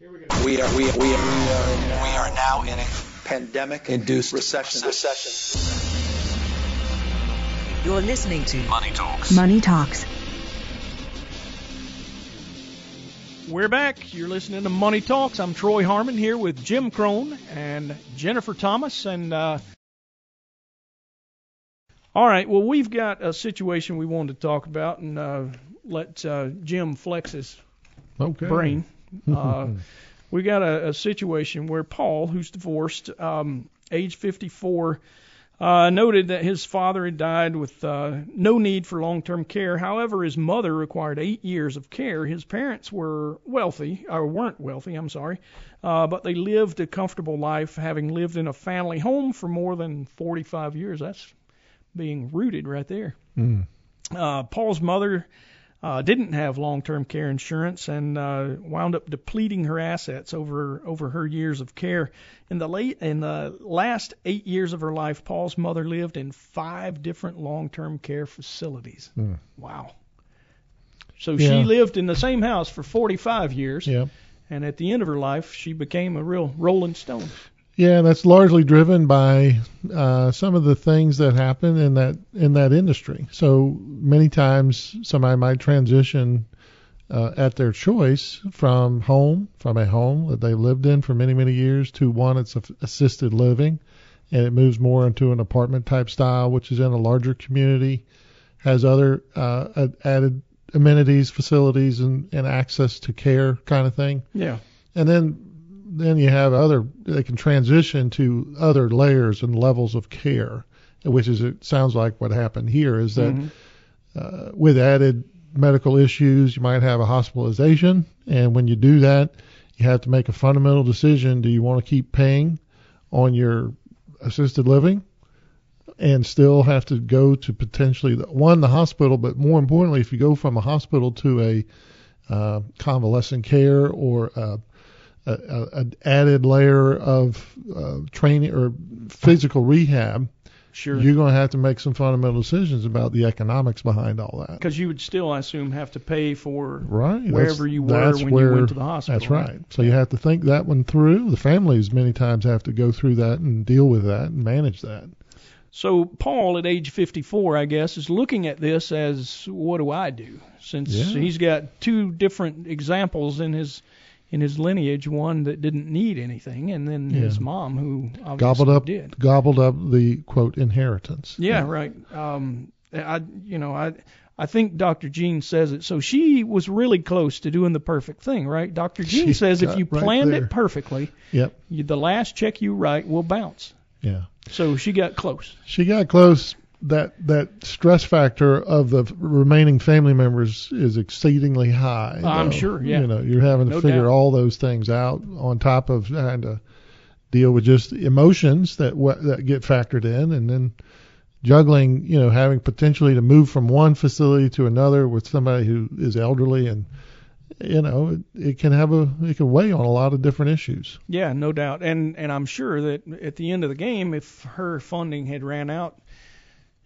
We are, we are, we are, we are now in a pandemic-induced recession. recession. You're listening to Money Talks. Money Talks. We're back. You're listening to Money Talks. I'm Troy Harmon here with Jim Crone and Jennifer Thomas. And uh, all right, well, we've got a situation we wanted to talk about, and uh, let uh, Jim flex his Okay. brain. Uh, we got a, a situation where Paul, who's divorced, um, age 54, uh, noted that his father had died with uh, no need for long-term care. However, his mother required eight years of care. His parents were wealthy, or weren't wealthy, I'm sorry, uh, but they lived a comfortable life, having lived in a family home for more than 45 years. That's being rooted right there. Mm. Uh, Paul's mother uh, didn't have long-term care insurance and uh, wound up depleting her assets over over her years of care. In the late in the last eight years of her life, Paul's mother lived in five different long-term care facilities. Mm. Wow. So Yeah. she lived in the same house for 45 years, Yeah. and at the end of her life, she became a real Rolling Stone. Yeah, that's largely driven by uh, some of the things that happen in that in that industry. So many times somebody might transition uh, at their choice from home, from a home that they lived in for many many years, to one that's assisted living, and it moves more into an apartment type style, which is in a larger community, has other uh, added amenities, facilities, and, and access to care kind of thing Yeah. and then then you have other they can transition to other layers and levels of care which is it sounds like what happened here is that Mhm. uh, with added medical issues you might have a hospitalization and when you do that you have to make a fundamental decision do you want to keep paying on your assisted living and still have to go to potentially the, one the hospital but more importantly if you go from a hospital to a uh, convalescent care or uh, a, a, an added layer of uh, training or physical rehab, Sure. you're going to have to make some fundamental decisions about the economics behind all that. Because you would still, I assume, have to pay for Right. wherever that's- you were when where, you went to the hospital. That's right. So you have to think that one through. The families many times have to go through that and deal with that and manage that. So Paul, at age 54, I guess, is looking at this as what do I do? Since Yeah. he's got two different examples in his in his lineage, one that didn't need anything, and then his mom who obviously Gobbled up, did. gobbled up the quote inheritance. Yeah, right. Um, I, you know, I, I think Dr. Gene says it. So she was really close to doing the perfect thing, right? Dr. Gene She says if you right planned there. it perfectly, Yep. you, the last check you write will bounce. Yeah. So she got close. She got close. That that stress factor of the remaining family members is exceedingly high. I'm sure, yeah. You know, you're having to No figure doubt. all those things out on top of having to deal with just emotions that that get factored in, and then juggling. You know, having potentially to move from one facility to another with somebody who is elderly, and you know, it, it can have a it can weigh on a lot of different issues. Yeah, no doubt. And and I'm sure that at the end of the game, if her funding had ran out,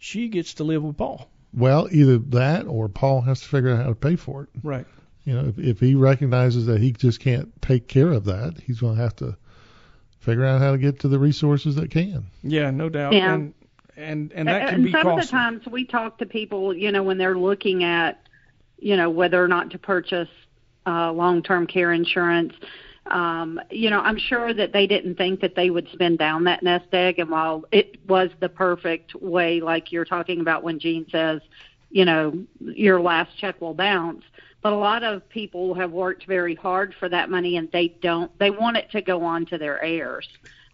she gets to live with Paul. Well, either that or Paul has to figure out how to pay for it. Right. You know, if, if he recognizes that he just can't take care of that, he's going to have to figure out how to get to the resources that can. Yeah, no doubt. Yeah. And and and that can and be some costly. of the times we talk to people, you know, when they're looking at, you know, whether or not to purchase uh, long-term care insurance. Um, you know, I'm sure that they didn't think that they would spend down that nest egg, and while it was the perfect way, like you're talking about when Gene says, you know, your last check will bounce. But a lot of people have worked very hard for that money, and they don't. They want it to go on to their heirs.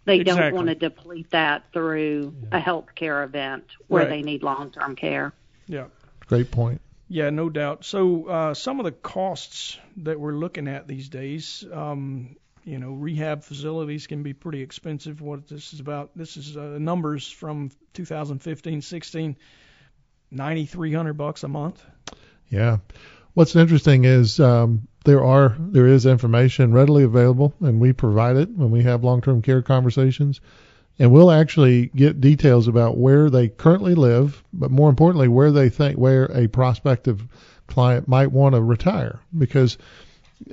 They don't want to deplete that through a health care event where Right. they need long-term care. Yeah. Great point. Yeah, no doubt. So uh, some of the costs that we're looking at these days, um, you know, rehab facilities can be pretty expensive. What this is about, this is uh, numbers from 2015-16, 9,300 bucks a month. Yeah. What's interesting is um, there are there is information readily available, and we provide it when we have long-term care conversations, and we'll actually get details about where they currently live, but more importantly, where they think where a prospective client might want to retire, because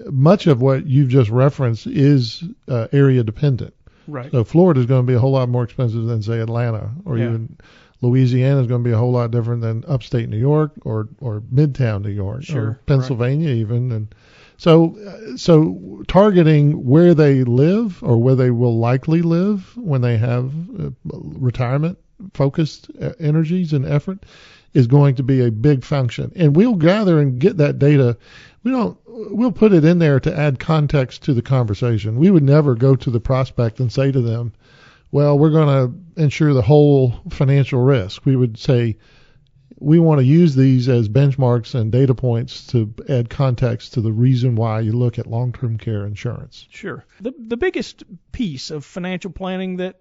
much of what you've just referenced is uh, area dependent. Right. So Florida is going to be a whole lot more expensive than say Atlanta, or Yeah. even Louisiana is going to be a whole lot different than upstate New York or or Midtown New York Sure, or Pennsylvania even. And so uh, so targeting where they live or where they will likely live when they have uh, retirement focused uh, energies and effort is going to be a big function. And we'll gather and get that data. We don't. We'll put it in there to add context to the conversation. We would never go to the prospect and say to them, "Well, we're going to insure the whole financial risk." We would say, "We want to use these as benchmarks and data points to add context to the reason why you look at long-term care insurance." Sure. The the biggest piece of financial planning that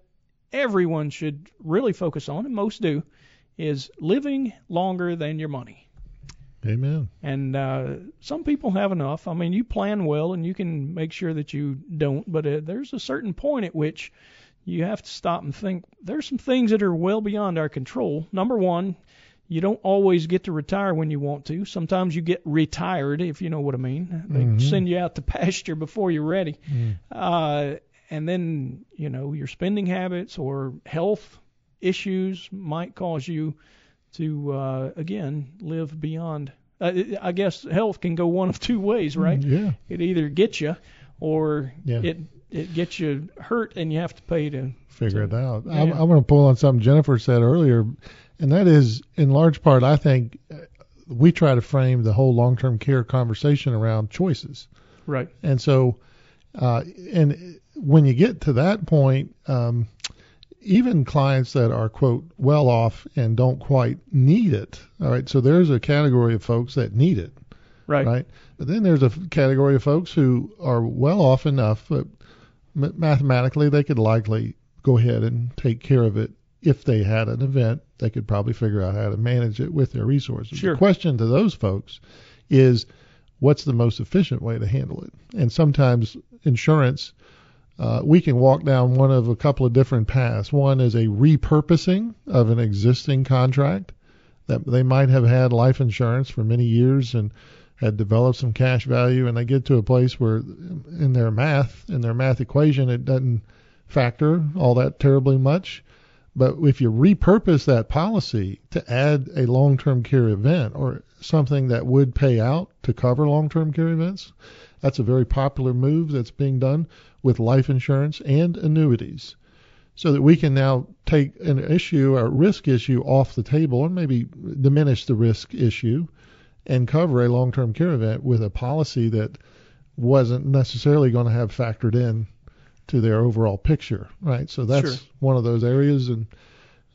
everyone should really focus on, and most do, is living longer than your money. Amen. And uh, some people have enough. I mean, you plan well, and you can make sure that you don't. But uh, there's a certain point at which you have to stop and think. There's some things that are well beyond our control. Number one, you don't always get to retire when you want to. Sometimes you get retired, if you know what I mean. They Mhm. send you out to pasture before you're ready. Mm. Uh, and then, you know, your spending habits or health issues might cause you to, uh, again, live beyond. Uh, I guess health can go one of two ways, right? Yeah. It either gets you or Yeah. it it gets you hurt and you have to pay to. figure it out. I'm, Yeah. I'm going to pull on something Jennifer said earlier, and that is, in large part, I think uh, we try to frame the whole long-term care conversation around choices, Right. and so, uh, and when you get to that point, um, even clients that are quote well off and don't quite need it. All right, so there's a category of folks that need it Right. right? But then there's a category of folks who are well off enough that mathematically they could likely go ahead and take care of it if they had an event. They could probably figure out how to manage it with their resources. Sure. The question to those folks is what's the most efficient way to handle it? And sometimes insurance, uh, we can walk down one of a couple of different paths. One is a repurposing of an existing contract that they might have had life insurance for many years and had developed some cash value and they get to a place where in their math in their math equation it doesn't factor all that terribly much but if you repurpose that policy to add a long-term care event or something that would pay out to cover long-term care events that's a very popular move that's being done with life insurance and annuities. So that we can now take an issue, a risk issue off the table and maybe diminish the risk issue and cover a long-term care event with a policy that wasn't necessarily going to have factored in to their overall picture, right? So that's Sure. one of those areas and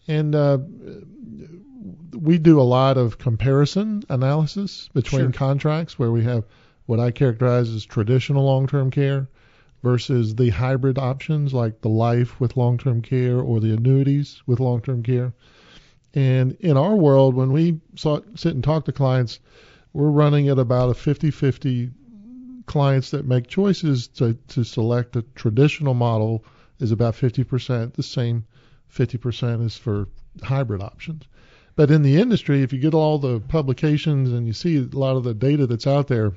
and uh, we do a lot of comparison analysis between Sure. contracts where we have what I characterize as traditional long-term care versus the hybrid options like the life with long-term care or the annuities with long-term care. And in our world, when we saw, sit and talk to clients, we're running at about a 50-50 clients that make choices to, to select a traditional model is about 50%. The same 50% is for hybrid options. But in the industry, if you get all the publications and you see a lot of the data that's out there,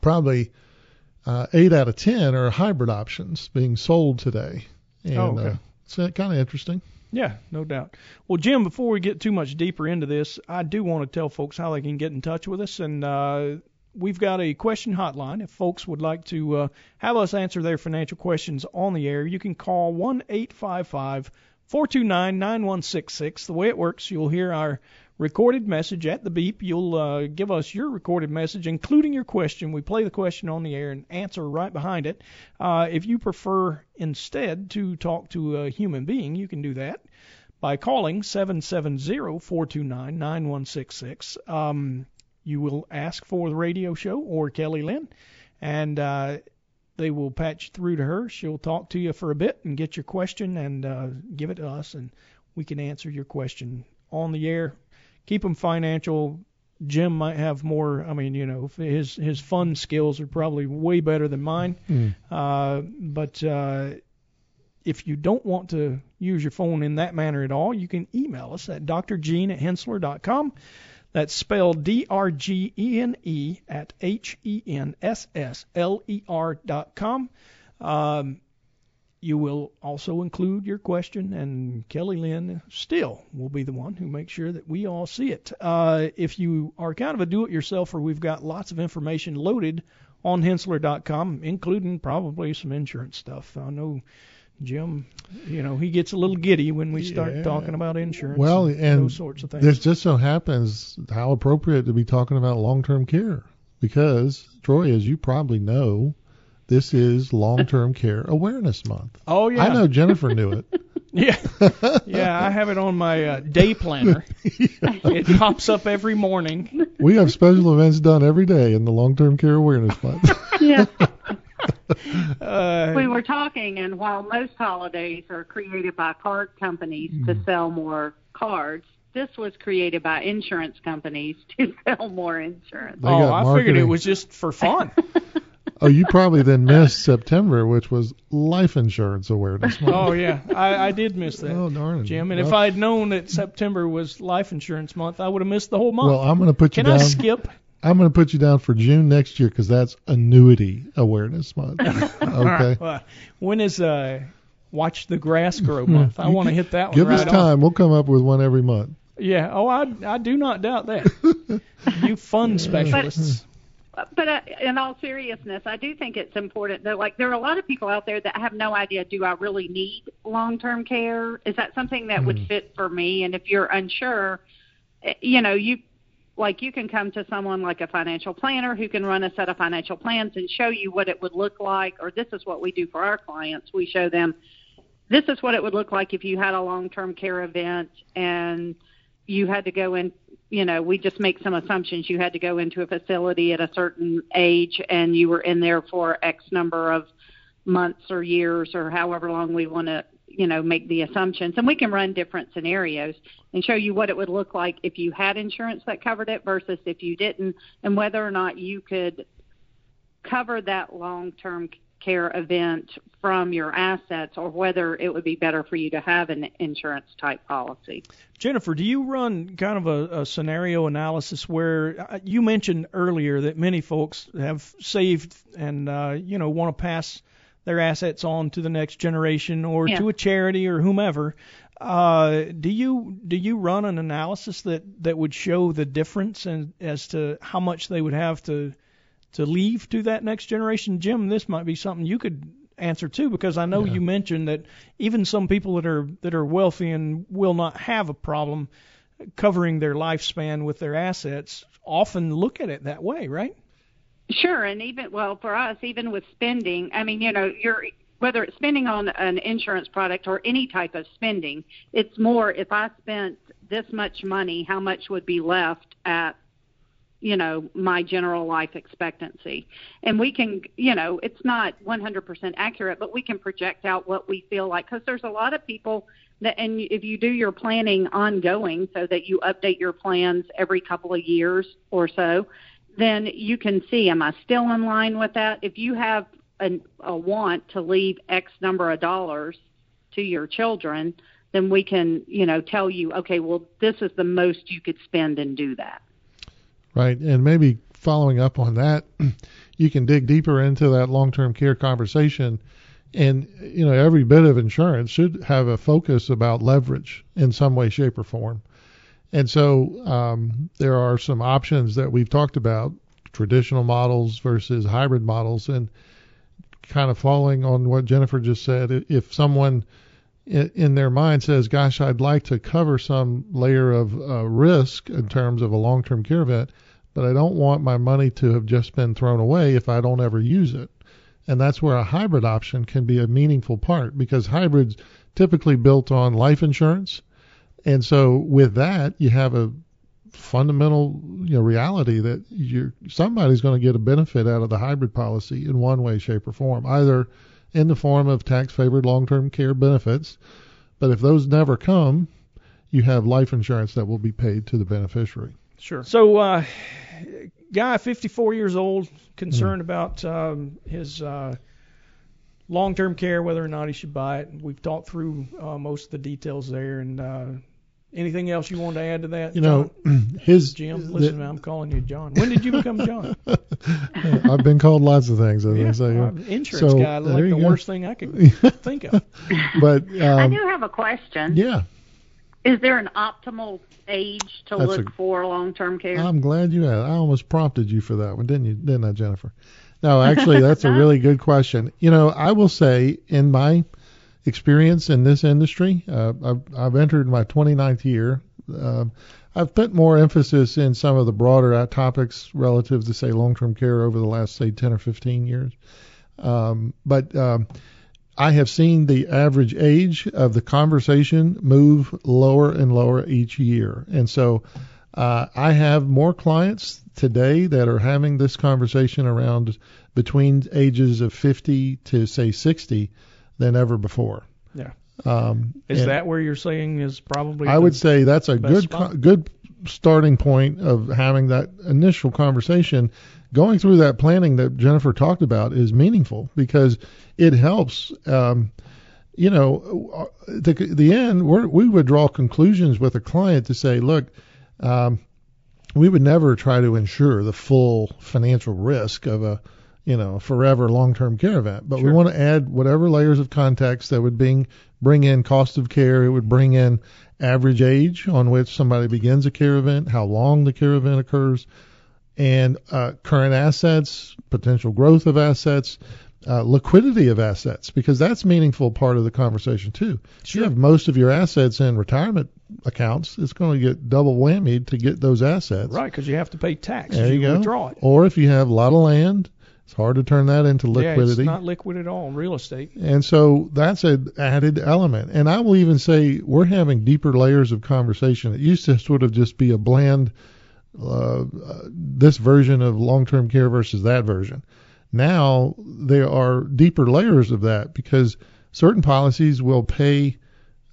probably uh, eight out of ten are hybrid options being sold today. And Oh, okay. uh, it's kind of interesting. Yeah, no doubt. Well, Jim, before we get too much deeper into this, I do want to tell folks how they can get in touch with us. And uh, we've got a question hotline. If folks would like to uh, have us answer their financial questions on the air, you can call 1 855 429 9166. The way it works, you'll hear our recorded message at the beep. You'll uh, give us your recorded message, including your question. We play the question on the air and answer right behind it. Uh, if you prefer instead to talk to a human being, you can do that by calling 770-429-9166. Um, you will ask for the radio show or Kelly Lynn, and uh, they will patch through to her. She'll talk to you for a bit and get your question and uh, give it to us, and we can answer your question on the air. Keep them financial. Jim might have more. I mean, you know, his his fun skills are probably way better than mine. Mm. Uh, but uh, if you don't want to use your phone in that manner at all, you can email us at drgene at henssler.com. That's spelled D-R-G-E-N-E at H-E-N-S-S-L-E-R dot com. Um, you will also include your question, and Kelly Lynn still will be the one who makes sure that we all see it. Uh, if you are kind of a do-it-yourselfer, we've got lots of information loaded on Henssler.com, including probably some insurance stuff. I know Jim, you know, he gets a little giddy when we start Yeah. talking about insurance. Well, and, and those sorts of things. This just so happens how appropriate to be talking about long-term care because Troy, as you probably know, this is long-term care awareness month. oh yeah, I know Jennifer knew it. Yeah, yeah, I have it on my uh, day planner. It pops up every morning. We have special events done every day in the long-term care awareness month. Yeah. Uh, we were talking, and while most holidays are created by card companies Mm-hmm. to sell more cards, this was created by insurance companies to sell more insurance. They oh, got I figured it was just for fun. oh, you probably then missed September, which was life insurance awareness month. oh yeah, I, I did miss that. Oh, darn. Jim. And if I'd known that September was life insurance month, I would have missed the whole month. Well, I'm going to put you Can I skip? I'm going to put you down for June next year because that's annuity awareness month. okay. When is uh, watch the grass grow month? I want to hit that one Give right us on. time. We'll come up with one every month. Yeah. Oh, I I do not doubt that. you fun specialists. But uh, in all seriousness, I do think it's important that, like, there are a lot of people out there that have no idea, do I really need long-term care? Is that something that would fit for me? And if you're unsure, eh, you know, you like you can come to someone like a financial planner who can run a set of financial plans and show you what it would look like or this is what we do for our clients. We show them this is what it would look like if you had a long-term care event and you had to go in you know we just make some assumptions. You had to go into a facility at a certain age and you were in there for x number of months or years or however long we want to you know make the assumptions and we can run different scenarios and show you what it would look like if you had insurance that covered it versus if you didn't and whether or not you could cover that long term care event from your assets or whether it would be better for you to have an insurance type policy. Jennifer, do you run kind of a, a scenario analysis where uh, you mentioned earlier that many folks have saved and uh, you know want to pass their assets on to the next generation or Yeah. to a charity or whomever? Uh, do you do you run an analysis that that would show the difference and as to how much they would have to to leave to that next generation? Jim, this might be something you could answer too because I know Yeah. you mentioned that even some people that are that are wealthy and will not have a problem covering their lifespan with their assets often look at it that way, right? Sure, and even well for us, even with spending, I mean, you know, you're whether it's spending on an insurance product or any type of spending, it's more if I spent this much money, how much would be left at you know my general life expectancy? And we can you know it's not 100% accurate but we can project out what we feel like because there's a lot of people that and if you do your planning ongoing so that you update your plans every couple of years or so then you can see am I still in line with that? If you have a, a want to leave X number of dollars to your children, then we can, you know, tell you, okay, well, this is the most you could spend and do that. Right. And maybe following up on that, you can dig deeper into that long term care conversation. And, you know, every bit of insurance should have a focus about leverage in some way, shape, or form. And so um, there are some options that we've talked about traditional models versus hybrid models. And kind of following on what Jennifer just said, if someone in their mind says, "Gosh, I'd like to cover some layer of uh, risk in terms of a long-term care event, but I don't want my money to have just been thrown away if I don't ever use it." And that's where a hybrid option can be a meaningful part because hybrids typically built on life insurance. And so with that, you have a fundamental you know, reality that you're somebody's going to get a benefit out of the hybrid policy in one way, shape, or form, either in the form of tax favored long term care benefits. But if those never come, you have life insurance that will be paid to the beneficiary. Sure. So, uh, guy, 54 years old, concerned about um, his uh, long-term care, whether or not he should buy it. We've talked through uh, most of the details there, and uh, Anything else you wanted to add to that? You know, John? his Jim, listen, I'm calling you John. When did you become John? I've been called lots of things, as yeah, I say. uh, insurance So, guy, like the go. worst thing I could think of. But I um, do have a question. yeah, Is there an optimal age to That's look a- for long-term care? I'm glad you asked. I almost prompted you for that one, didn't you? Didn't I, Jennifer? No, actually, that's a really good question. You know, I will say, in my experience in this industry, uh, I've, I've entered my 29th year. Um I've put more emphasis in some of the broader uh, topics relative to, say, long-term care over the last, say, 10 or 15 years. Um, but um, I have seen the average age of the conversation move lower and lower each year. And so uh, I have more clients today that are having this conversation around between ages of 50 to, say, 60 than ever before. Yeah. Um, Is that where you're saying is probably? I would say that's a good spot? good starting point of having that initial conversation. Going through that planning that Jennifer talked about is meaningful because it helps. Um, you know, the the end we're, we would draw conclusions with a client to say, look, um, we would never try to insure the full financial risk of a you know forever long-term care event, but we want to add whatever layers of context that would bring bring in cost of care. It would bring in average age on which somebody begins a care event, how long the care event occurs, and uh, current assets, potential growth of assets, uh, liquidity of assets, because that's a meaningful part of the conversation too. If you Sure. have most of your assets in retirement accounts, it's going to get double whammied to get those assets. right because you have to pay tax. There if you go. Withdraw it. Or if you have a lot of land, it's hard to turn that into liquidity. Yeah, it's not liquid at all. In real estate. And so that's an added element. And I will even say we're having deeper layers of conversation. It used to sort of just be a bland, uh, uh, this version of long-term care versus that version. Now there are deeper layers of that because certain policies will pay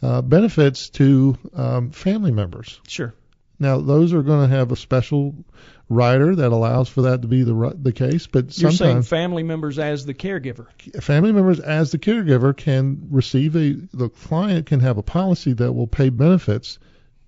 uh, benefits to um, family members. Sure. Now those are going to have a special rider that allows for that to be the the case, but You're saying family members as the caregiver. family members as the caregiver can receive a the client can have a policy that will pay benefits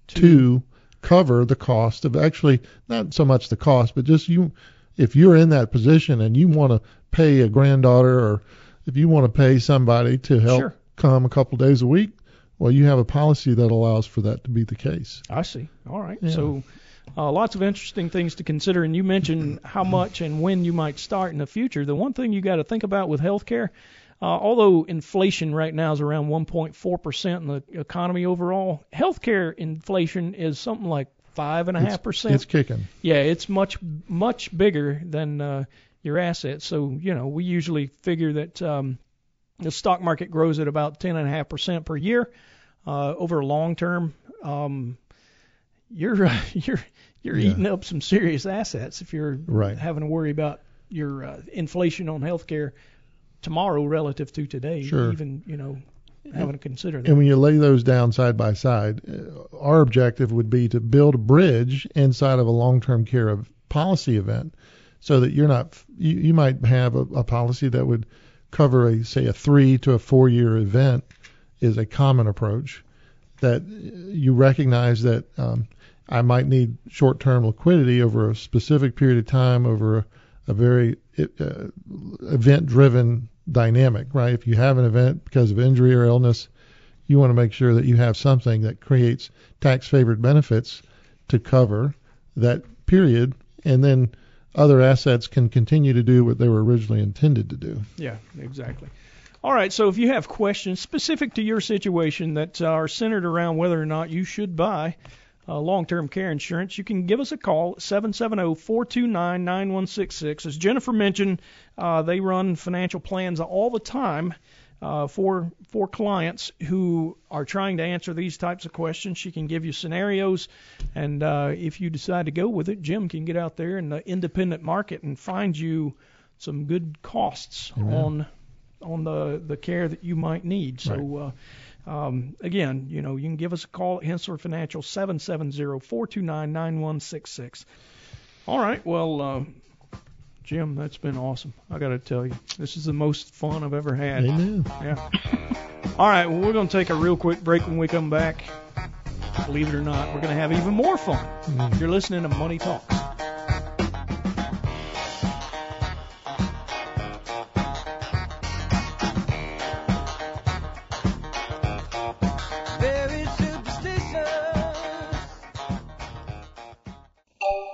to cover the cost of actually not so much the cost but just you if you're in that position and you want to pay a granddaughter or if you want to pay somebody to help Sure. come a couple days a week well you have a policy that allows for that to be the case I see. All right. Yeah. So, uh, lots of interesting things to consider. And you mentioned how much and when you might start in the future. The one thing you got to think about with healthcare, uh, although inflation right now is around 1.4% in the economy overall, healthcare inflation is something like five and a half percent. it's percent. kicking Yeah, it's much much bigger than uh, your assets. So you know, we usually figure that um, the stock market grows at about ten and a half percent per year uh, over long term. Um, you're you're you're Yeah. eating up some serious assets if you're Right. having to worry about your uh, inflation on healthcare tomorrow relative to today. Sure. Even you know having to consider that. And when you lay those down side by side, uh, our objective would be to build a bridge inside of a long-term care of policy event, so that you're not you, you might have a, a policy that would cover a say a three to a four-year event is a common approach that you recognize that um, I might need short-term liquidity over a specific period of time over a, a very uh, event-driven dynamic, right? If you have an event because of injury or illness, you want to make sure that you have something that creates tax-favored benefits to cover that period, and then other assets can continue to do what they were originally intended to do. Yeah, exactly. All right, so if you have questions specific to your situation that are centered around whether or not you should buy uh, long-term care insurance, you can give us a call at 770-429-9166. As Jennifer mentioned, uh, they run financial plans all the time uh, for for clients who are trying to answer these types of questions. She can give you scenarios, and uh, if you decide to go with it, Jim can get out there in the independent market and find you some good costs on on the the care that you might need. So. Uh, um, again, you know, you can give us a call at Henssler Financial, 770-429-9166. All right, well, uh, Jim, that's been awesome. I got to tell you, this is the most fun I've ever had. Amen. Yeah. All right, well, we're going to take a real quick break when we come back. believe it or not, we're going to have even more fun. Mm. You're listening to Money Talks.